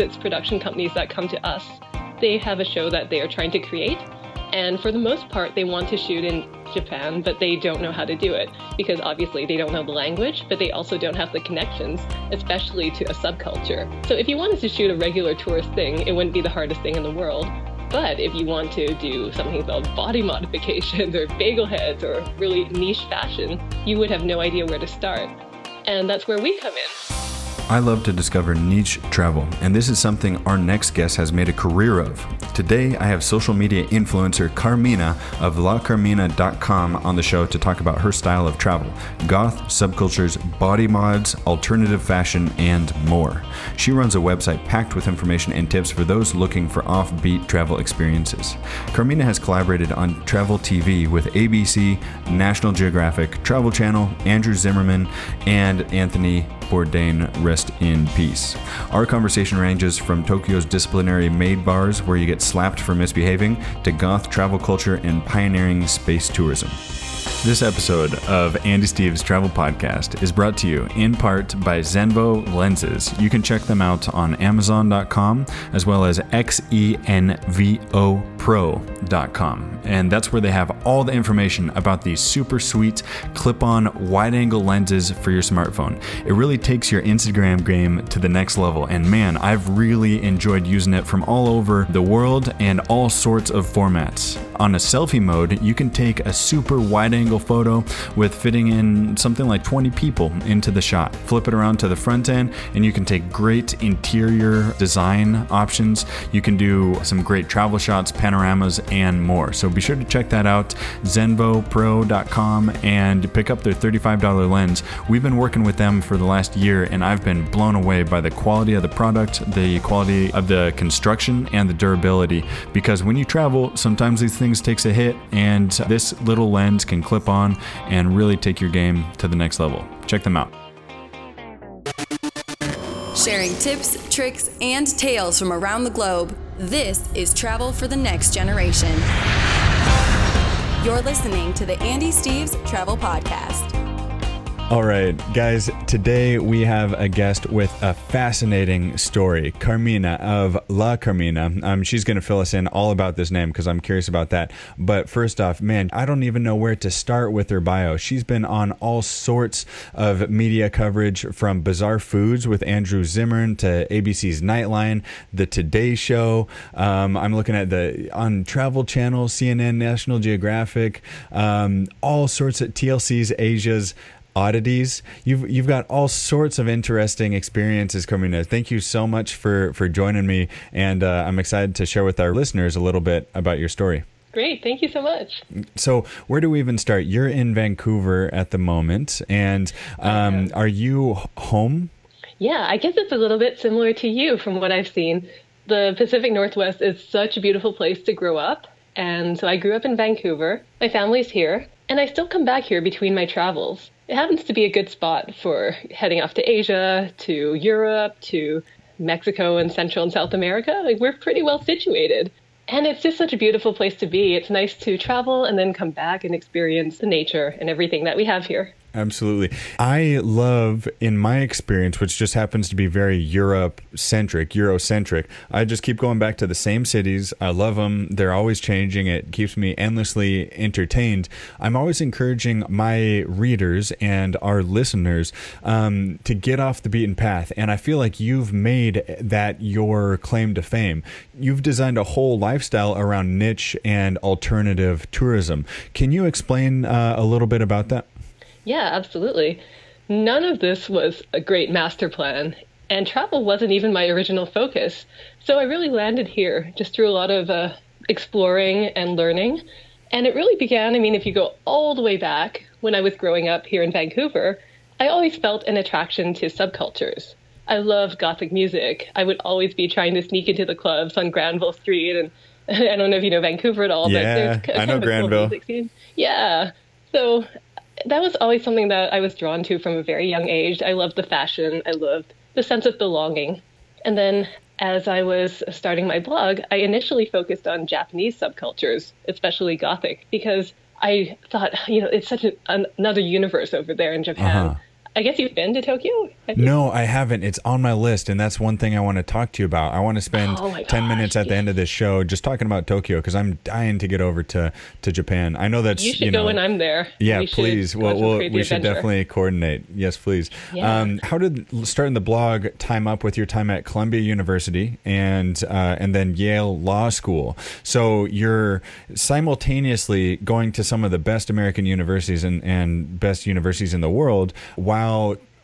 it's production companies that come to us. They have a show that they are trying to create, and for the most part, they want to shoot in Japan, but they don't know how to do it because obviously they don't know the language, but they also don't have the connections, especially to a subculture. So if you wanted to shoot a regular tourist thing, it wouldn't be the hardest thing in the world. But if you want to do something about body modifications or bagel heads or really niche fashion, you would have no idea where to start. And that's where we come in. I love to discover niche travel, and this is something our next guest has made a career of. Today, I have social media influencer Carmina of lacarmina.com on the show to talk about her style of travel goth, subcultures, body mods, alternative fashion, and more. She runs a website packed with information and tips for those looking for offbeat travel experiences. Carmina has collaborated on travel TV with ABC, National Geographic, Travel Channel, Andrew Zimmern, and Anthony Bourdain rest in peace. Our conversation ranges from Tokyo's disciplinary maid bars, where you get slapped for misbehaving, to goth travel culture and pioneering space tourism. This episode of Andy Steves Travel Podcast is brought to you in part by Xenvo Lenses. You can check them out on Amazon.com as well as XENVOPro.com. And that's where they have all the information about these super sweet clip on wide angle lenses for your smartphone. It really takes your Instagram game to the next level. And man, I've really enjoyed using it from all over the world and all sorts of formats. On a selfie mode, you can take a super wide angle photo with fitting in something like 20 people into the shot. Flip it around to the front end, and you can take great interior design options. You can do some great travel shots, panoramas, and more. So be sure to check that out, xenvopro.com, and pick up their $35 lens. We've been working with them for the last year, and I've been blown away by the quality of the product, the quality of the construction, and the durability. Because when you travel, sometimes these things takes a hit, and this little lens can clip on and really take your game to the next level. Check them out. Sharing tips, tricks, and tales from around the globe, this is Travel for the Next Generation. You're listening to the Andy Steves Travel Podcast. All right, guys, today we have a guest with a fascinating story, Carmina of La Carmina. Um, she's going to fill us in all about this name because I'm curious about that. But first off, man, I don't even know where to start with her bio. She's been on all sorts of media coverage from Bizarre Foods with Andrew Zimmern to ABC's Nightline, The Today Show. Um, I'm looking at the on Travel Channel, CNN, National Geographic, um, all sorts of TLC's, Asia's oddities. You've you've got all sorts of interesting experiences coming in. Thank you so much for for joining me, and uh, I'm excited to share with our listeners a little bit about your story. Great, thank you so much. So, where do we even start? You're in Vancouver at the moment, and um, are you home? Yeah, I guess it's a little bit similar to you from what I've seen. The Pacific Northwest is such a beautiful place to grow up. And so I grew up in Vancouver. My family's here, and I still come back here between my travels it happens to be a good spot for heading off to Asia, to Europe, to Mexico and Central and South America. Like we're pretty well situated. And it's just such a beautiful place to be. It's nice to travel and then come back and experience the nature and everything that we have here. Absolutely. I love, in my experience, which just happens to be very Europe centric, Eurocentric, I just keep going back to the same cities. I love them. They're always changing. It keeps me endlessly entertained. I'm always encouraging my readers and our listeners um, to get off the beaten path. And I feel like you've made that your claim to fame. You've designed a whole lifestyle around niche and alternative tourism. Can you explain uh, a little bit about that? Yeah, absolutely. None of this was a great master plan, and travel wasn't even my original focus. So I really landed here just through a lot of uh, exploring and learning. And it really began, I mean, if you go all the way back when I was growing up here in Vancouver, I always felt an attraction to subcultures. I love gothic music. I would always be trying to sneak into the clubs on Granville Street, and I don't know if you know Vancouver at all, yeah, but there's I know Granville. Cool yeah, so that was always something that I was drawn to from a very young age. I loved the fashion, I loved the sense of belonging. And then as I was starting my blog, I initially focused on Japanese subcultures, especially Gothic, because I thought, you know, it's such an, another universe over there in Japan. Uh-huh. I guess you've been to Tokyo? No, I haven't. It's on my list, and that's one thing I want to talk to you about. I want to spend oh 10 minutes at the end of this show just talking about Tokyo because I'm dying to get over to, to Japan. I know that's. You should you know, go when I'm there. Yeah, we please. Well, we'll we should definitely coordinate. Yes, please. Yeah. Um, how did starting the blog time up with your time at Columbia University and uh, and then Yale Law School? So you're simultaneously going to some of the best American universities and, and best universities in the world while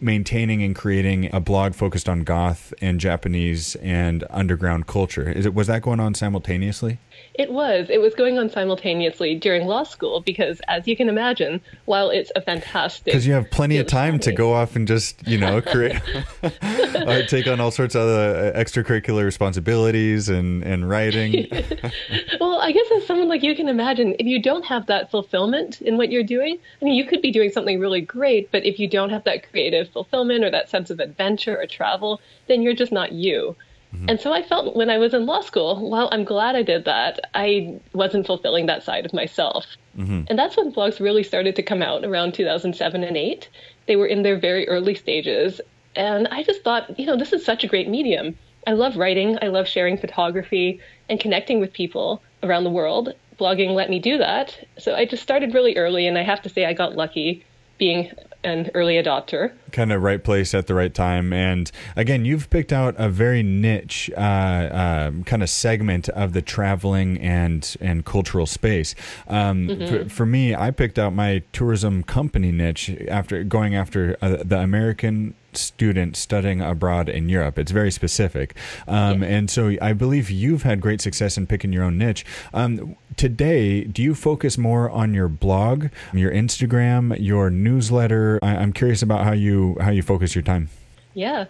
maintaining and creating a blog focused on goth and Japanese and underground culture. Is it was that going on simultaneously? It was. It was going on simultaneously during law school because, as you can imagine, while it's a fantastic. Because you have plenty of time to go off and just, you know, create, uh, take on all sorts of other extracurricular responsibilities and, and writing. well, I guess as someone like you can imagine, if you don't have that fulfillment in what you're doing, I mean, you could be doing something really great, but if you don't have that creative fulfillment or that sense of adventure or travel, then you're just not you. Mm-hmm. And so I felt when I was in law school, well, I'm glad I did that, I wasn't fulfilling that side of myself. Mm-hmm. And that's when blogs really started to come out around 2007 and 8. They were in their very early stages. And I just thought, you know, this is such a great medium. I love writing, I love sharing photography and connecting with people around the world. Blogging let me do that. So I just started really early, and I have to say I got lucky being an early adopter. Kind of right place at the right time. And again, you've picked out a very niche uh, uh, kind of segment of the traveling and and cultural space. Um, mm-hmm. for, for, me, I picked out my tourism company niche after going after uh, the American student studying abroad in Europe. It's very specific. Um, yes. And so I believe you've had great success in picking your own niche. Um, today, do you focus more on your blog, your Instagram, your newsletter? I- I'm curious about how you how you focus your time. Yeah.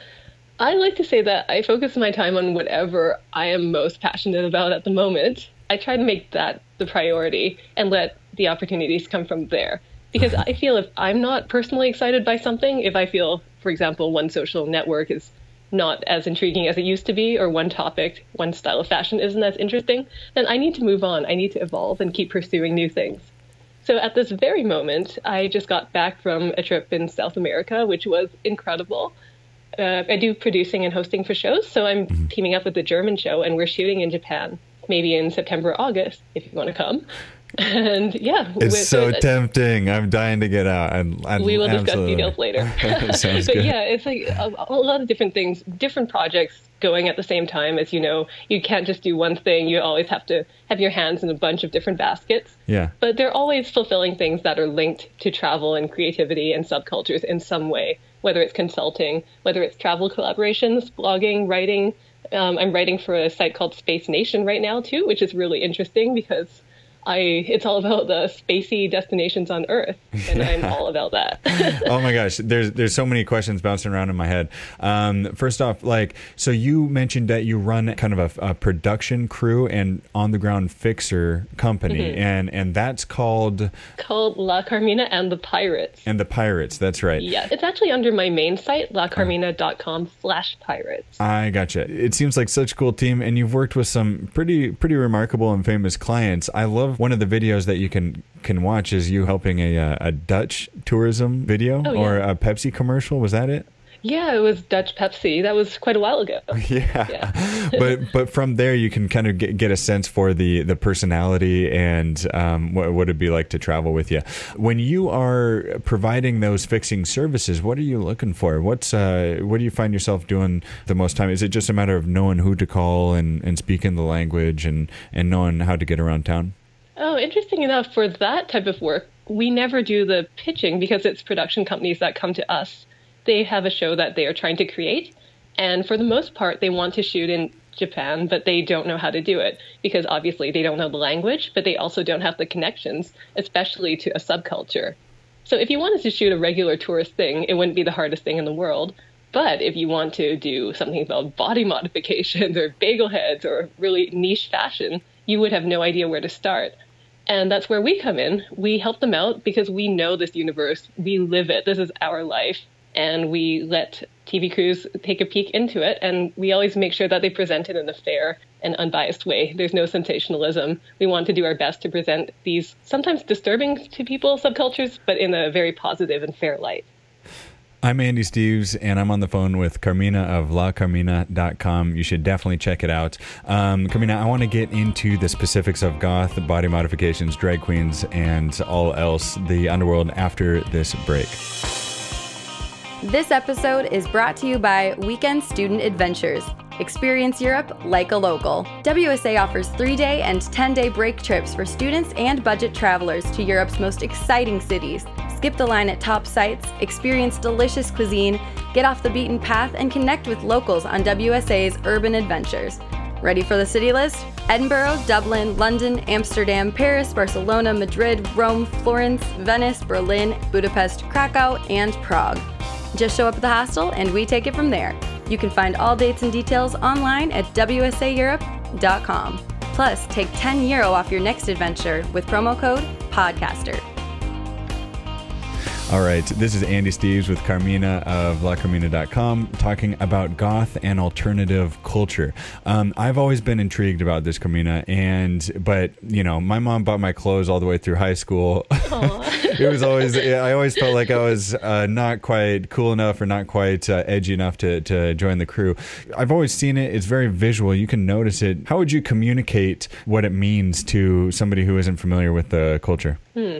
I like to say that I focus my time on whatever I am most passionate about at the moment. I try to make that the priority and let the opportunities come from there. Because I feel if I'm not personally excited by something, if I feel for example, one social network is not as intriguing as it used to be, or one topic, one style of fashion isn't as interesting, then I need to move on. I need to evolve and keep pursuing new things. So at this very moment, I just got back from a trip in South America, which was incredible. Uh, I do producing and hosting for shows, so I'm mm-hmm. teaming up with a German show, and we're shooting in Japan, maybe in September, August, if you want to come. And yeah, it's so it, tempting. I'm dying to get out. And, we will discuss details later. But good. yeah, it's like a, a, lot of different things, different projects going at the same time. As you know, you can't just do one thing. You always have to have your hands in a bunch of different baskets. Yeah. But they're always fulfilling things that are linked to travel and creativity and subcultures in some way. Whether it's consulting, whether it's travel collaborations, blogging, writing. Um, I'm writing for a site called Space Nation right now too, which is really interesting because I it's all about the spacey destinations on Earth, and I'm all about that. oh my gosh, there's there's so many questions bouncing around in my head. Um, first off, like so you mentioned that you run kind of a, a production crew and on the ground fixer company, mm-hmm. and and that's called called La Carmina and the Pirates. And the Pirates, that's right. Yeah, it's actually under my main site, lacarmina.com slash pirates. I gotcha. It seems like such a cool team, and you've worked with some pretty pretty remarkable and famous clients. I love one of the videos that you can can watch is you helping a uh, a Dutch tourism video oh, yeah. or a Pepsi commercial. Was that it? Yeah, it was Dutch Pepsi. That was quite a while ago. Yeah, yeah. but but from there you can kind of get, get a sense for the the personality and um, what would it be like to travel with you when you are providing those fixing services. What are you looking for? What's uh, what do you find yourself doing the most time? Is it just a matter of knowing who to call and, and speaking the language and and knowing how to get around town? Oh, interesting enough, for that type of work, we never do the pitching because it's production companies that come to us they have a show that they are trying to create. And for the most part, they want to shoot in Japan, but they don't know how to do it because obviously they don't know the language, but they also don't have the connections, especially to a subculture. So if you wanted to shoot a regular tourist thing, it wouldn't be the hardest thing in the world. But if you want to do something about body modifications or bagel heads or really niche fashion, you would have no idea where to start. And that's where we come in. We help them out because we know this universe. We live it. This is our life and we let TV crews take a peek into it, and we always make sure that they present it in a fair and unbiased way. There's no sensationalism. We want to do our best to present these sometimes disturbing to people subcultures, but in a very positive and fair light. I'm Andy Steves, and I'm on the phone with Carmina of LaCarmina.com. You should definitely check it out. Um, Carmina, I want to get into the specifics of goth, body modifications, drag queens, and all else, the underworld, after this break. This episode is brought to you by Weekend Student Adventures. Experience Europe like a local. WSA offers three day and 10 day break trips for students and budget travelers to Europe's most exciting cities. Skip the line at top sites, experience delicious cuisine, get off the beaten path, and connect with locals on WSA's urban adventures. Ready for the city list? Edinburgh, Dublin, London, Amsterdam, Paris, Barcelona, Madrid, Rome, Florence, Venice, Berlin, Budapest, Krakow, and Prague. Just show up at the hostel and we take it from there. You can find all dates and details online at WSAEurope.com. Plus, take 10 euro off your next adventure with promo code PODCASTER. All right, this is Andy Steves with Carmina of LaCarmina.com talking about goth and alternative culture. Um, I've always been intrigued about this, Carmina, and but you know, my mom bought my clothes all the way through high school. it was always I always felt like I was uh, not quite cool enough or not quite uh, edgy enough to to join the crew. I've always seen it; it's very visual. You can notice it. How would you communicate what it means to somebody who isn't familiar with the culture? Hmm.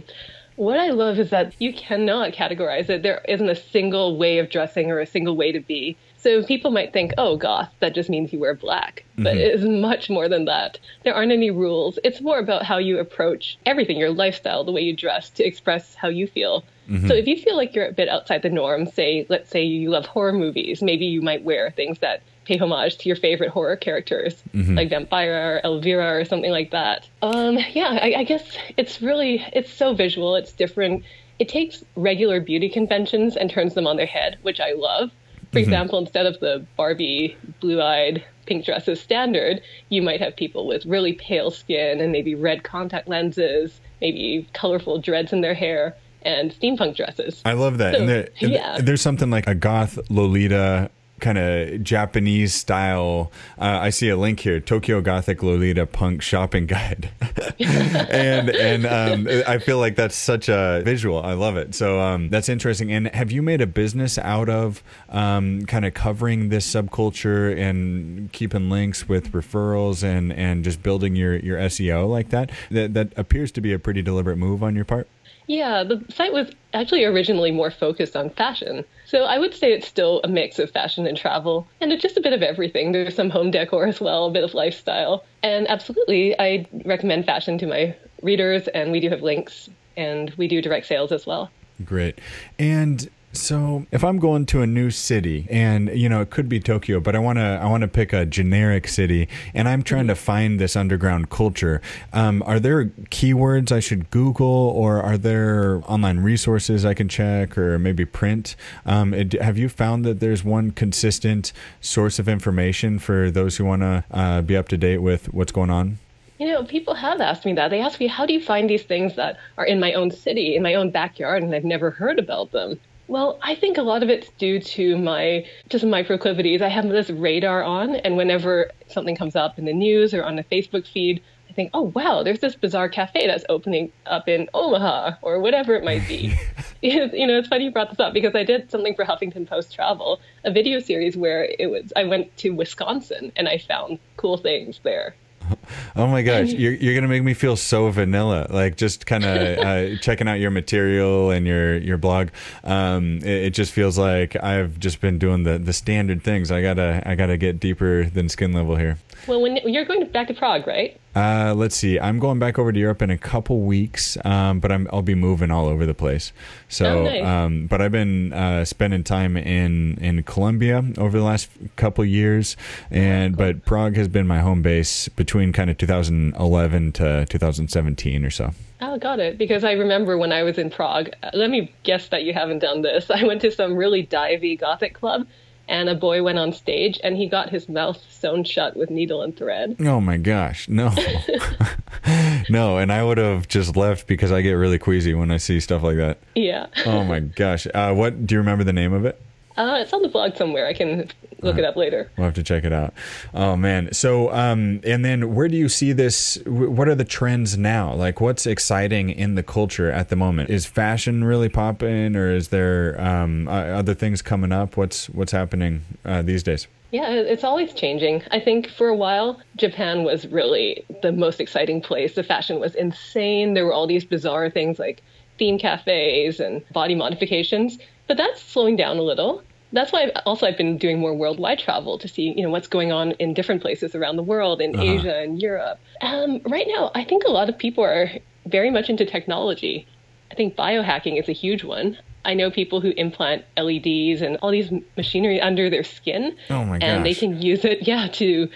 What I love is that you cannot categorize it. There isn't a single way of dressing or a single way to be. So people might think, oh, goth, that just means you wear black. But mm-hmm. it is much more than that. There aren't any rules. It's more about how you approach everything, your lifestyle, the way you dress to express how you feel. Mm-hmm. So if you feel like you're a bit outside the norm, say, let's say you love horror movies, maybe you might wear things that pay homage to your favorite horror characters, mm-hmm. like Vampira or Elvira or something like that. Um, yeah, I, I guess it's really it's so visual. It's different. It takes regular beauty conventions and turns them on their head, which I love. For mm-hmm. example, instead of the Barbie blue-eyed pink dresses standard, you might have people with really pale skin and maybe red contact lenses, maybe colorful dreads in their hair and steampunk dresses. I love that. So, and there, yeah. There's something like a goth Lolita kind of Japanese style. Uh, I see a link here: Tokyo Gothic Lolita Punk Shopping Guide, and and um, I feel like that's such a visual. I love it. So um, that's interesting. And have you made a business out of um, kind of covering this subculture and keeping links with referrals and and just building your your SEO like that? That that appears to be a pretty deliberate move on your part. Yeah, the site was actually originally more focused on fashion. So I would say it's still a mix of fashion and travel, and it's just a bit of everything. There's some home decor as well, a bit of lifestyle. And absolutely, I recommend fashion to my readers, and we do have links, and we do direct sales as well. Great. And so if I'm going to a new city and you know it could be Tokyo, but I want to I want to pick a generic city and I'm trying to mm-hmm. find this underground culture. Um, are there keywords I should Google or are there online resources I can check or maybe print? Um, it, have you found that there's one consistent source of information for those who want to uh, be up to date with what's going on? You know, people have asked me that. They ask me, how do you find these things that are in my own city, in my own backyard, and I've never heard about them? Well, I think a lot of it's due to my just my proclivities. I have this radar on, and whenever something comes up in the news or on the Facebook feed, I think, oh wow, there's this bizarre cafe that's opening up in Omaha or whatever it might be. you know, it's funny you brought this up because I did something for Huffington Post Travel, a video series where it was I went to Wisconsin and I found cool things there. Oh my gosh, you're you're gonna make me feel so vanilla. Like just kind of uh, checking out your material and your your blog. Um, it, it, just feels like I've just been doing the the standard things. I gotta I gotta get deeper than skin level here. Well, when you're going back to Prague, right? Uh, let's see. I'm going back over to Europe in a couple weeks, um, but I'm I'll be moving all over the place. So, oh, nice. um, but I've been uh, spending time in in Colombia over the last couple years, and oh, cool. but Prague has been my home base between kind of 2011 to 2017 or so. Oh, got it. Because I remember when I was in Prague. Uh, let me guess that you haven't done this. I went to some really divey gothic club and a boy went on stage and he got his mouth sewn shut with needle and thread. Oh my gosh, no. no, and I would have just left because I get really queasy when I see stuff like that. Yeah. oh my gosh. Uh, what do you remember the name of it? Uh, it's on the blog somewhere. I can look it up later. We'll have to check it out. Oh man. So, um, and then where do you see this? What are the trends now? Like, what's exciting in the culture at the moment? Is fashion really popping, or is there um, other things coming up? What's what's happening uh, these days? Yeah, it's always changing. I think for a while, Japan was really the most exciting place. The fashion was insane. There were all these bizarre things like theme cafes and body modifications, but that's slowing down a little that's why i also I've been doing more worldwide travel to see you know what's going on in different places around the world in uh-huh. Asia and Europe. Um, right now, I think a lot of people are very much into technology. I think biohacking is a huge one. I know people who implant LEDs and all these machinery under their skin, oh my and they can use it, yeah, to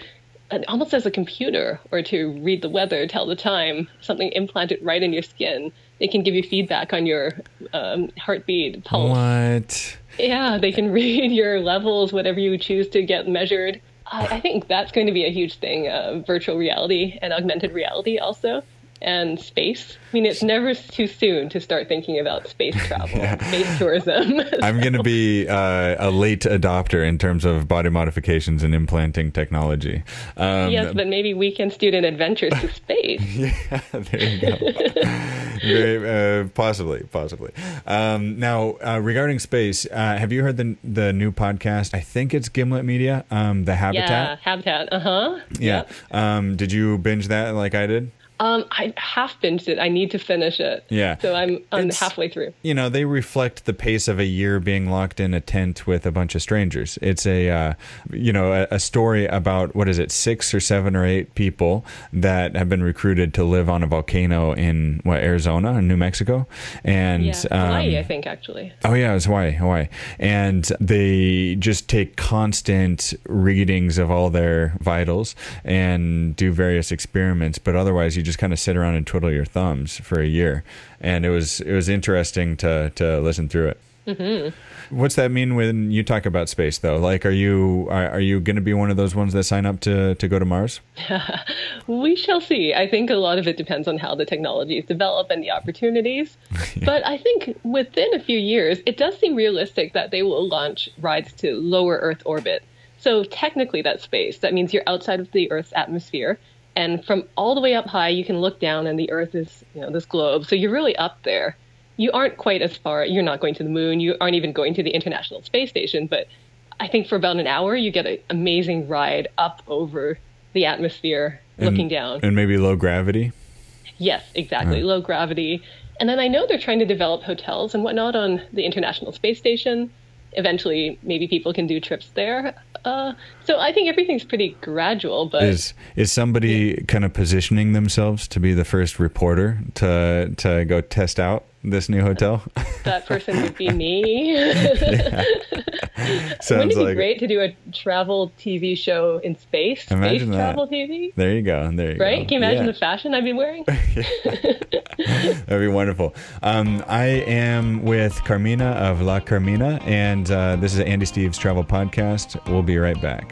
almost as a computer or to read the weather, tell the time, something implanted right in your skin. It can give you feedback on your um, heartbeat, pulse. What? Yeah, they can read your levels, whatever you choose to get measured. I, I think that's going to be a huge thing. Uh, virtual reality and augmented reality also and space. I mean, it's never too soon to start thinking about space travel, yeah. space tourism. I'm going to be uh, a late adopter in terms of body modifications and implanting technology. Um, yes, but maybe weekend student adventures to space. yeah, there you go. Very, uh, possibly, possibly. Um, now, uh, regarding space, uh, have you heard the the new podcast? I think it's Gimlet Media, um, the Habitat. Yeah, Habitat. Uh huh. Yeah. Yep. Um, did you binge that like I did? Um, I half binged it. I need to finish it. Yeah. So I'm I'm it's, halfway through. You know, they reflect the pace of a year being locked in a tent with a bunch of strangers. It's a, uh, you know, a, a, story about what is it, six or seven or eight people that have been recruited to live on a volcano in what Arizona and New Mexico, and yeah. Hawaii, um, I think actually. Oh yeah, it was Hawaii, Hawaii, and they just take constant readings of all their vitals and do various experiments, but otherwise you just just kind of sit around and twiddle your thumbs for a year, and it was it was interesting to to listen through it. Mm-hmm. What's that mean when you talk about space, though? Like, are you are, are you going to be one of those ones that sign up to to go to Mars? we shall see. I think a lot of it depends on how the technologies develop and the opportunities. yeah. But I think within a few years, it does seem realistic that they will launch rides to lower Earth orbit. So technically, that's space. That means you're outside of the Earth's atmosphere, and from all the way up high, you can look down, and the Earth is, you know, this globe. So you're really up there. You aren't quite as far. You're not going to the moon. You aren't even going to the International Space Station. But I think for about an hour, you get an amazing ride up over the atmosphere, and, looking down. And maybe low gravity. Yes, exactly. Uh-huh. Low gravity. And then I know they're trying to develop hotels and whatnot on the International Space Station eventually maybe people can do trips there. Uh, so I think everything's pretty gradual. But is is somebody yeah. kind of positioning themselves to be the first reporter to to go test out this new hotel? That person would be me. Sounds Wouldn't it be like great to do a travel TV show in space? Imagine space that. travel TV. There you go. There you right? go. Right? Can you imagine yeah. the fashion I'd be wearing? That'd be wonderful. Um, I am with Carmina of La Carmina, and uh, this is Andy Steves Travel Podcast. We'll be right back.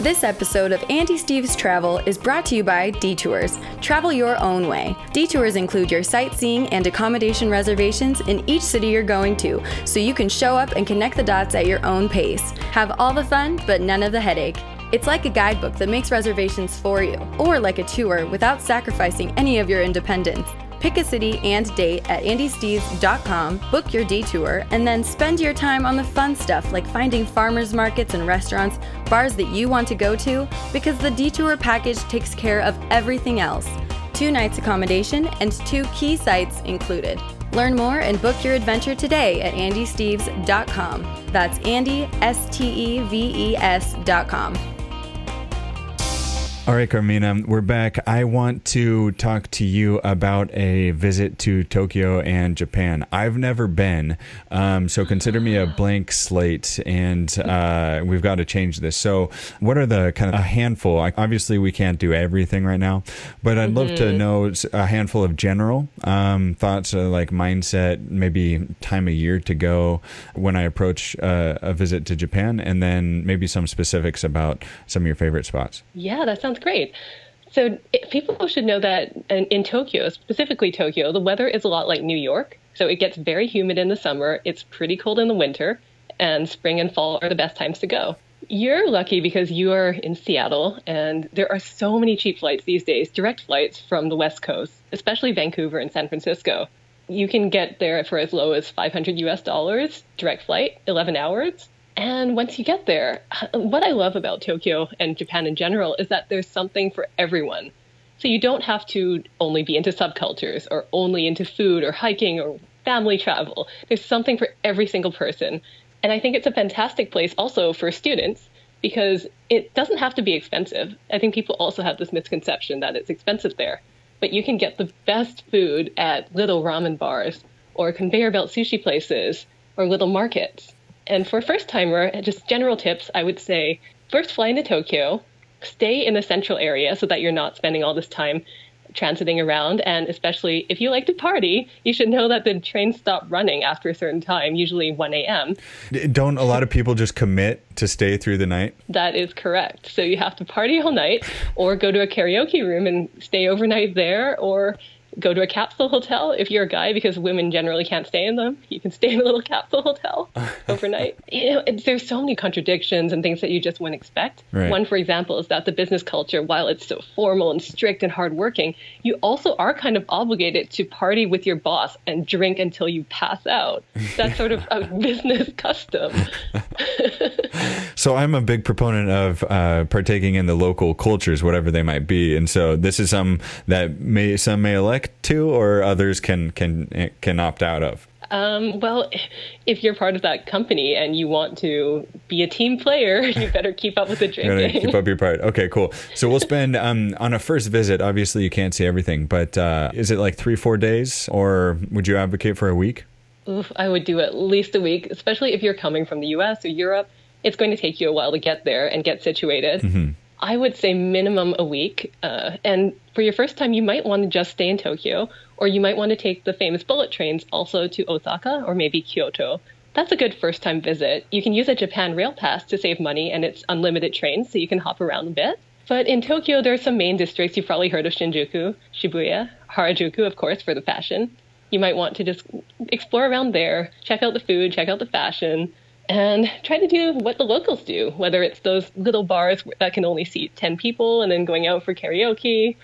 This episode of Andy Steves Travel is brought to you by Detours. Travel your own way. Detours include your sightseeing and accommodation reservations in each city you're going to, so you can show up and connect the dots at your own pace. Have all the fun, but none of the headache. It's like a guidebook that makes reservations for you, or like a tour without sacrificing any of your independence. Pick a city and date at andysteves.com, book your detour, and then spend your time on the fun stuff like finding farmers markets and restaurants, bars that you want to go to, because the detour package takes care of everything else. Two nights accommodation and two key sites included. Learn more and book your adventure today at andysteves.com. That's Andy, S T E V E S.com. All right, Carmina, we're back. I want to talk to you about a visit to Tokyo and Japan. I've never been, um, so consider me a blank slate, and uh, we've got to change this. So, what are the kind of a handful? Obviously, we can't do everything right now, but I'd mm-hmm. love to mm-hmm. know a handful of general um, thoughts, uh, like mindset, maybe time of year to go when I approach uh, a visit to Japan, and then maybe some specifics about some of your favorite spots. Yeah, that sounds great. So it, people should know that in, in Tokyo, specifically Tokyo, the weather is a lot like New York. So it gets very humid in the summer. It's pretty cold in the winter. and spring and fall are the best times to go. You're lucky because you are in Seattle, and there are so many cheap flights these days, direct flights from the West Coast, especially Vancouver and San Francisco. You can get there for as low as 500 US dollars, direct flight, 11 hours. And once you get there, what I love about Tokyo and Japan in general is that there's something for everyone. So you don't have to only be into subcultures or only into food or hiking or family travel. There's something for every single person. And I think it's a fantastic place also for students because it doesn't have to be expensive. I think people also have this misconception that it's expensive there. But you can get the best food at little ramen bars or conveyor belt sushi places or little markets. And for first timer, just general tips, I would say first fly into Tokyo, stay in the central area so that you're not spending all this time transiting around. And especially if you like to party, you should know that the trains stop running after a certain time, usually 1 a.m. Don't a lot of people just commit to stay through the night? That is correct. So you have to party all night or go to a karaoke room and stay overnight there or go to a capsule hotel if you're a guy because women generally can't stay in them. You can stay in a little capsule hotel overnight. You know, there's so many contradictions and things that you just wouldn't expect. Right. One, for example, is that the business culture, while it's so formal and strict and hardworking, you also are kind of obligated to party with your boss and drink until you pass out. That's sort of a business custom. so I'm a big proponent of uh, partaking in the local cultures, whatever they might be, and so this is some that may some may elect to, or others can can can opt out of. Um, well, if you're part of that company and you want to be a team player, you better keep up with the drinking. keep up your part. Okay, cool. So we'll spend um, on a first visit. Obviously, you can't see everything, but uh, is it like three, four days, or would you advocate for a week? Oof, I would do at least a week, especially if you're coming from the U.S. or Europe. It's going to take you a while to get there and get situated. Mm-hmm. I would say minimum a week. Uh, and for your first time, you might want to just stay in Tokyo, or you might want to take the famous bullet trains also to Osaka or maybe Kyoto. That's a good first time visit. You can use a Japan Rail Pass to save money, and it's unlimited trains, so you can hop around a bit. But in Tokyo, there are some main districts. You've probably heard of Shinjuku, Shibuya, Harajuku, of course, for the fashion. You might want to just explore around there, check out the food, check out the fashion, and try to do what the locals do, whether it's those little bars that can only seat 10 people and then going out for karaoke.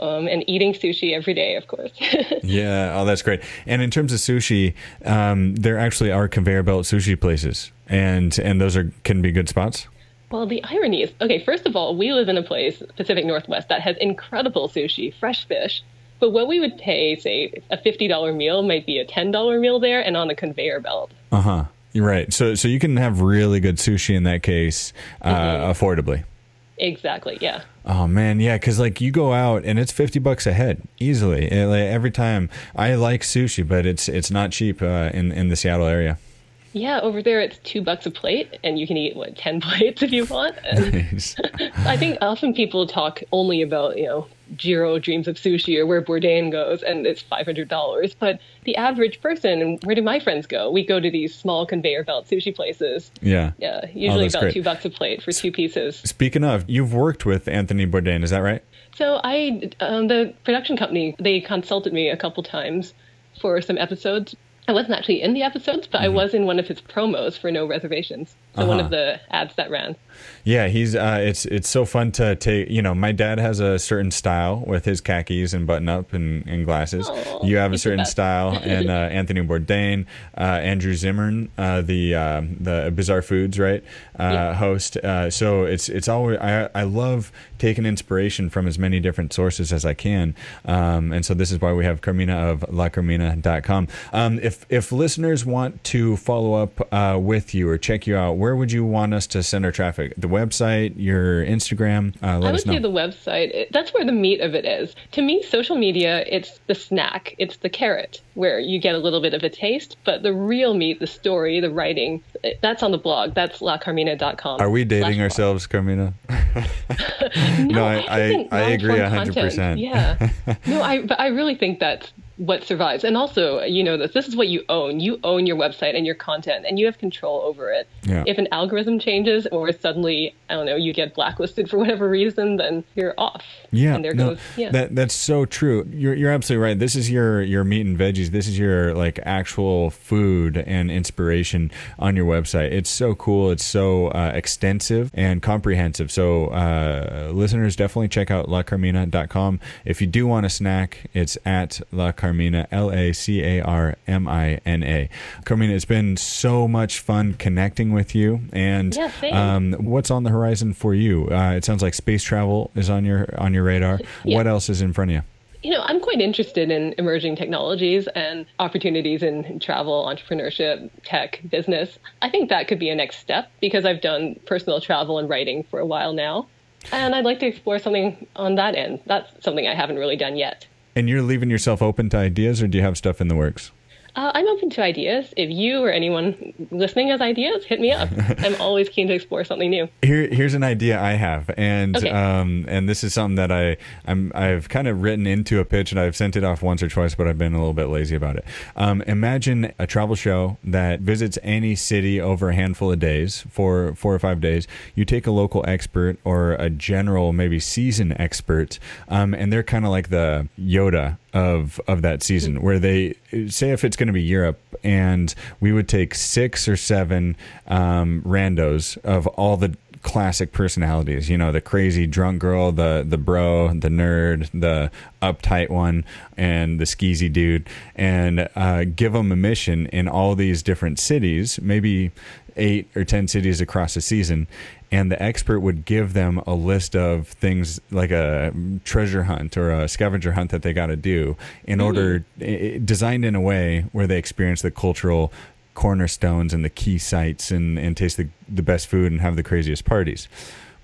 Um, and eating sushi every day, of course. yeah, oh, that's great. And in terms of sushi, um, there actually are conveyor belt sushi places, and and those are can be good spots. Well, the irony is, okay, first of all, we live in a place, Pacific Northwest, that has incredible sushi, fresh fish. But what we would pay, say, a $50 meal might be a $10 meal there and on a conveyor belt. Uh huh. Right. So, so you can have really good sushi in that case, uh, mm-hmm. affordably. Exactly. Yeah. Oh man, yeah, because like you go out and it's fifty bucks a head easily. It, like, every time I like sushi, but it's it's not cheap uh, in in the Seattle area. Yeah, over there it's two bucks a plate, and you can eat what ten plates if you want. Nice. I think often people talk only about you know Jiro dreams of sushi or where Bourdain goes, and it's five hundred dollars. But the average person, and where do my friends go? We go to these small conveyor belt sushi places. Yeah, yeah, usually oh, about great. two bucks a plate for two pieces. Speaking of, you've worked with Anthony Bourdain, is that right? So I, um, the production company, they consulted me a couple times for some episodes I wasn't actually in the episodes, but mm-hmm. I was in one of his promos for No Reservations. So uh-huh. one of uh-huh. the ads that ran. Yeah, he's uh, it's it's so fun to take. You know, my dad has a certain style with his khakis and button up and, and glasses. Aww, you have a certain style, and uh, Anthony Bourdain, uh, Andrew Zimmern, uh, the uh, the Bizarre Foods right uh, yeah. host. so it's it's always I I love taking inspiration from as many different sources as I can, um, and so this is why we have Carmina of LaCarmina.com. Um, if if listeners want to follow up with you or check you out, where would you want us to send our traffic? The website, your Instagram? Uh, I would say the website. That's where the meat of it is. To me, social media, it's the snack, it's the carrot, where you get a little bit of a taste, but the real meat, the story, the writing, that's on the blog. That's lacarmina.com. Are we dating ourselves, Carmina? no, no, I, I, I, I agree 100%. Yeah. no, I, but I really think that's what survives. And also, you know this. This is what you own. You own your website and your content, and you have control over it. Yeah. If an algorithm changes, or suddenly, I don't know, you get blacklisted for whatever reason, then you're off. Yeah, And there no, goes. Yeah. that that's so true. You're you're absolutely right. This is your your meat and veggies. This is your like actual food and inspiration on your website. It's so cool. It's so uh, extensive and comprehensive. So uh, listeners, definitely check out lacarmina.com. If you do want a snack, it's at La Carmina, L A C A R M I N A. Carmina, it's been so much fun connecting with you. And Yeah, um, what's on the horizon for you? Uh, it sounds like space travel is on your on your radar. Yeah. What else is in front of you? you know, I'm quite interested in emerging technologies and opportunities in travel, entrepreneurship, tech, business. I think that could be a next step because I've done personal travel and writing for a while now. And I'd like to explore something on that end. That's something I haven't really done yet. And you're leaving yourself open to ideas, or do you have stuff in the works? Uh, I'm open to ideas. If you or anyone listening has ideas, hit me up. I'm always keen to explore something new. Here, here's an idea I have, and Okay. um, and this is something that I I'm I've kind of written into a pitch, and I've sent it off once or twice, but I've been a little bit lazy about it. Um, imagine a travel show that visits any city over a handful of days, for four or five days. You take a local expert or a general, maybe season expert, um, and they're kind of like the Yoda of of that season where they say if it's going to be Europe and we would take six or seven um, randos of all the classic personalities you know the crazy drunk girl the the bro the nerd the uptight one and the skeezy dude. And uh, give them a mission in all these different cities maybe eight or ten cities across a season. And the expert would give them a list of things like a treasure hunt or a scavenger hunt that they got to do in order i- i- designed in a way where they experience the cultural cornerstones and the key sites and, and taste the, the best food and have the craziest parties.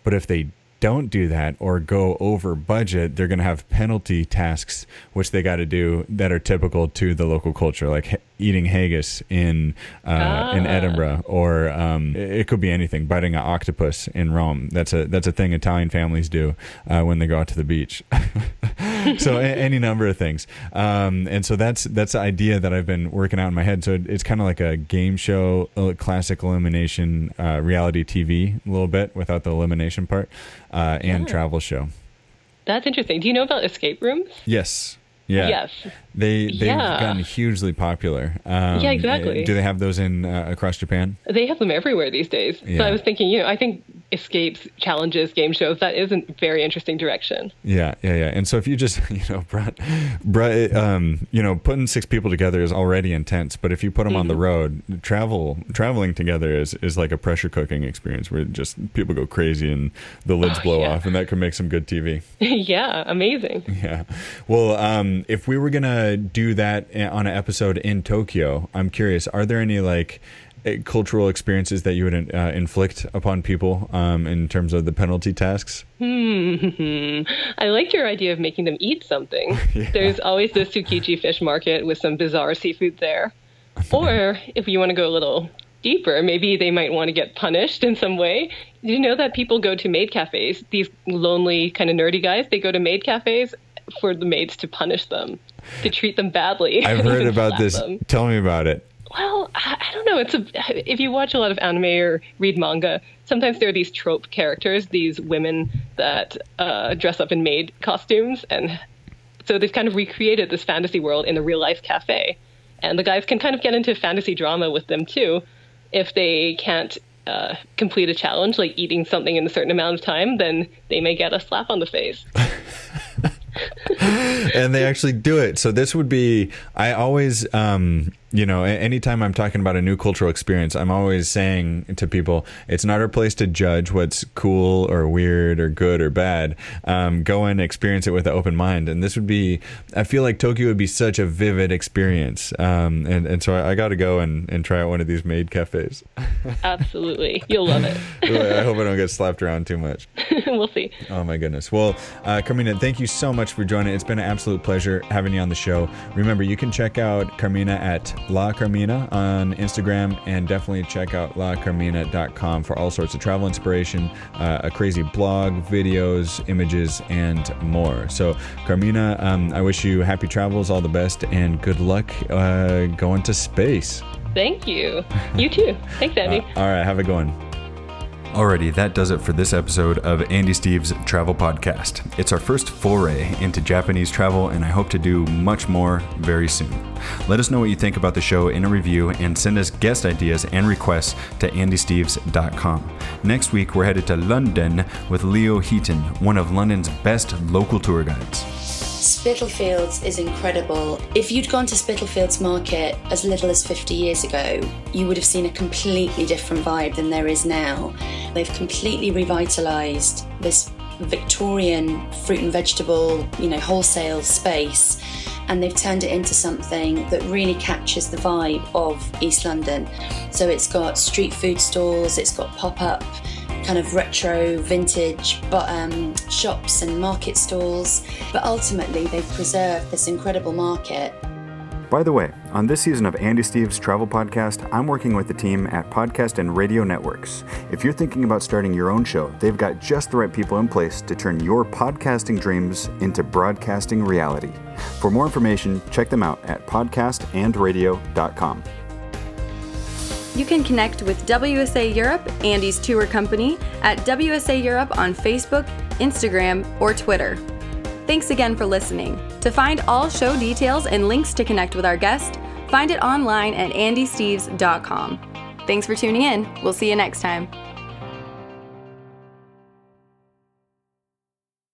But if they don't do that or go over budget, they're going to have penalty tasks which they got to do that are typical to the local culture, like eating haggis in uh, in Ah. Edinburgh, or um, it it could be anything. Biting an octopus in Rome. That's a that's a thing Italian families do uh, when they go out to the beach. so a- any number of things, um, and so that's that's the idea that I've been working out in my head. So it- it's kind of like a game show, uh, classic elimination, uh, reality TV, a little bit without the elimination part, uh, and Yeah. travel show. That's interesting. Do you know about escape rooms? Yes. Yeah. Yes. They they've Yeah. gotten hugely popular. Um, Yeah, exactly. Do they have those in uh, across Japan? They have them everywhere these days. Yeah. So I was thinking, you know, I think escapes, challenges, game shows, that is a very interesting direction. Yeah, yeah, yeah. And so if you just, you know, brought, brought, um, you know, putting six people together is already intense. But if you put them on the Mm-hmm. road, travel, traveling together is, is like a pressure cooking experience where just people go crazy and the lids Oh, blow yeah. off, and that could make some good TV. yeah, amazing. Yeah. Well, um, if we were gonna do that on an episode in Tokyo, I'm curious: are there any like eh, cultural experiences that you would uh, inflict upon people um, in terms of the penalty tasks? Hmm. I like your idea of making them eat something. There's always the Tsukiji fish market with some bizarre seafood there. or if you want to go a little deeper, maybe they might want to get punished in some way. Did you know that people go to maid cafes? These lonely, kind of nerdy guys, they go to maid cafes for the maids to punish them, to treat them badly. I've heard about this. them. Tell me about it. Well, I I don't know. It's a if you watch a lot of anime or read manga, sometimes there are these trope characters, these women that uh, dress up in maid costumes, and so they've kind of recreated this fantasy world in a real life cafe. And the guys can kind of get into fantasy drama with them too, if they can't uh, complete a challenge like eating something in a certain amount of time, then they may get a slap on the face. and they actually do it. So this would be. I always, um, you know, anytime I'm talking about a new cultural experience, I'm always saying to people, it's not our place to judge what's cool or weird or good or bad. Um, go and experience it with an open mind. And this would be. I feel like Tokyo would be such a vivid experience. Um, and and so I, I got to go and, and try out one of these maid cafes. Absolutely, you'll love it. I hope I don't get slapped around too much. we'll see. Oh my goodness. Well, uh, Carmina, thank you so much for joining. It's been an absolute pleasure having you on the show. Remember, you can check out Carmina at La Carmina on Instagram and definitely check out lacarmina.com for all sorts of travel inspiration, uh, a crazy blog, videos, images, and more. So, Carmina, um, I wish you happy travels, all the best, and good luck uh, going to space. Thank you. You too. Thanks, Andy. Uh, all right, have a good one. Alrighty, that does it for this episode of Andy Steve's Travel Podcast. It's our first foray into Japanese travel, and I hope to do much more very soon. Let us know what you think about the show in a review and send us guest ideas and requests to andysteves.com. Next week, we're headed to London with Leo Heaton, one of London's best local tour guides. Spitalfields is incredible. If you'd gone to Spitalfields Market as little as 50 years ago, you would have seen a completely different vibe than there is now. They've completely revitalised this Victorian fruit and vegetable, you know, wholesale space and they've turned it into something that really captures the vibe of East London. So it's got street food stalls, it's got pop-up kind of retro, vintage but, um, shops and market stalls. But ultimately, they've preserved this incredible market. By the way, on this season of Andy Steves' Travel Podcast, I'm working with the team at Podcast and Radio Networks. If you're thinking about starting your own show, they've got just the right people in place to turn your podcasting dreams into broadcasting reality. For more information, check them out at podcastandradio.com. You can connect with WSA Europe, Andy's tour company, at WSA Europe on Facebook, Instagram, or Twitter. Thanks again for listening. To find all show details and links to connect with our guest, find it online at andysteves.com. Thanks for tuning in. We'll see you next time.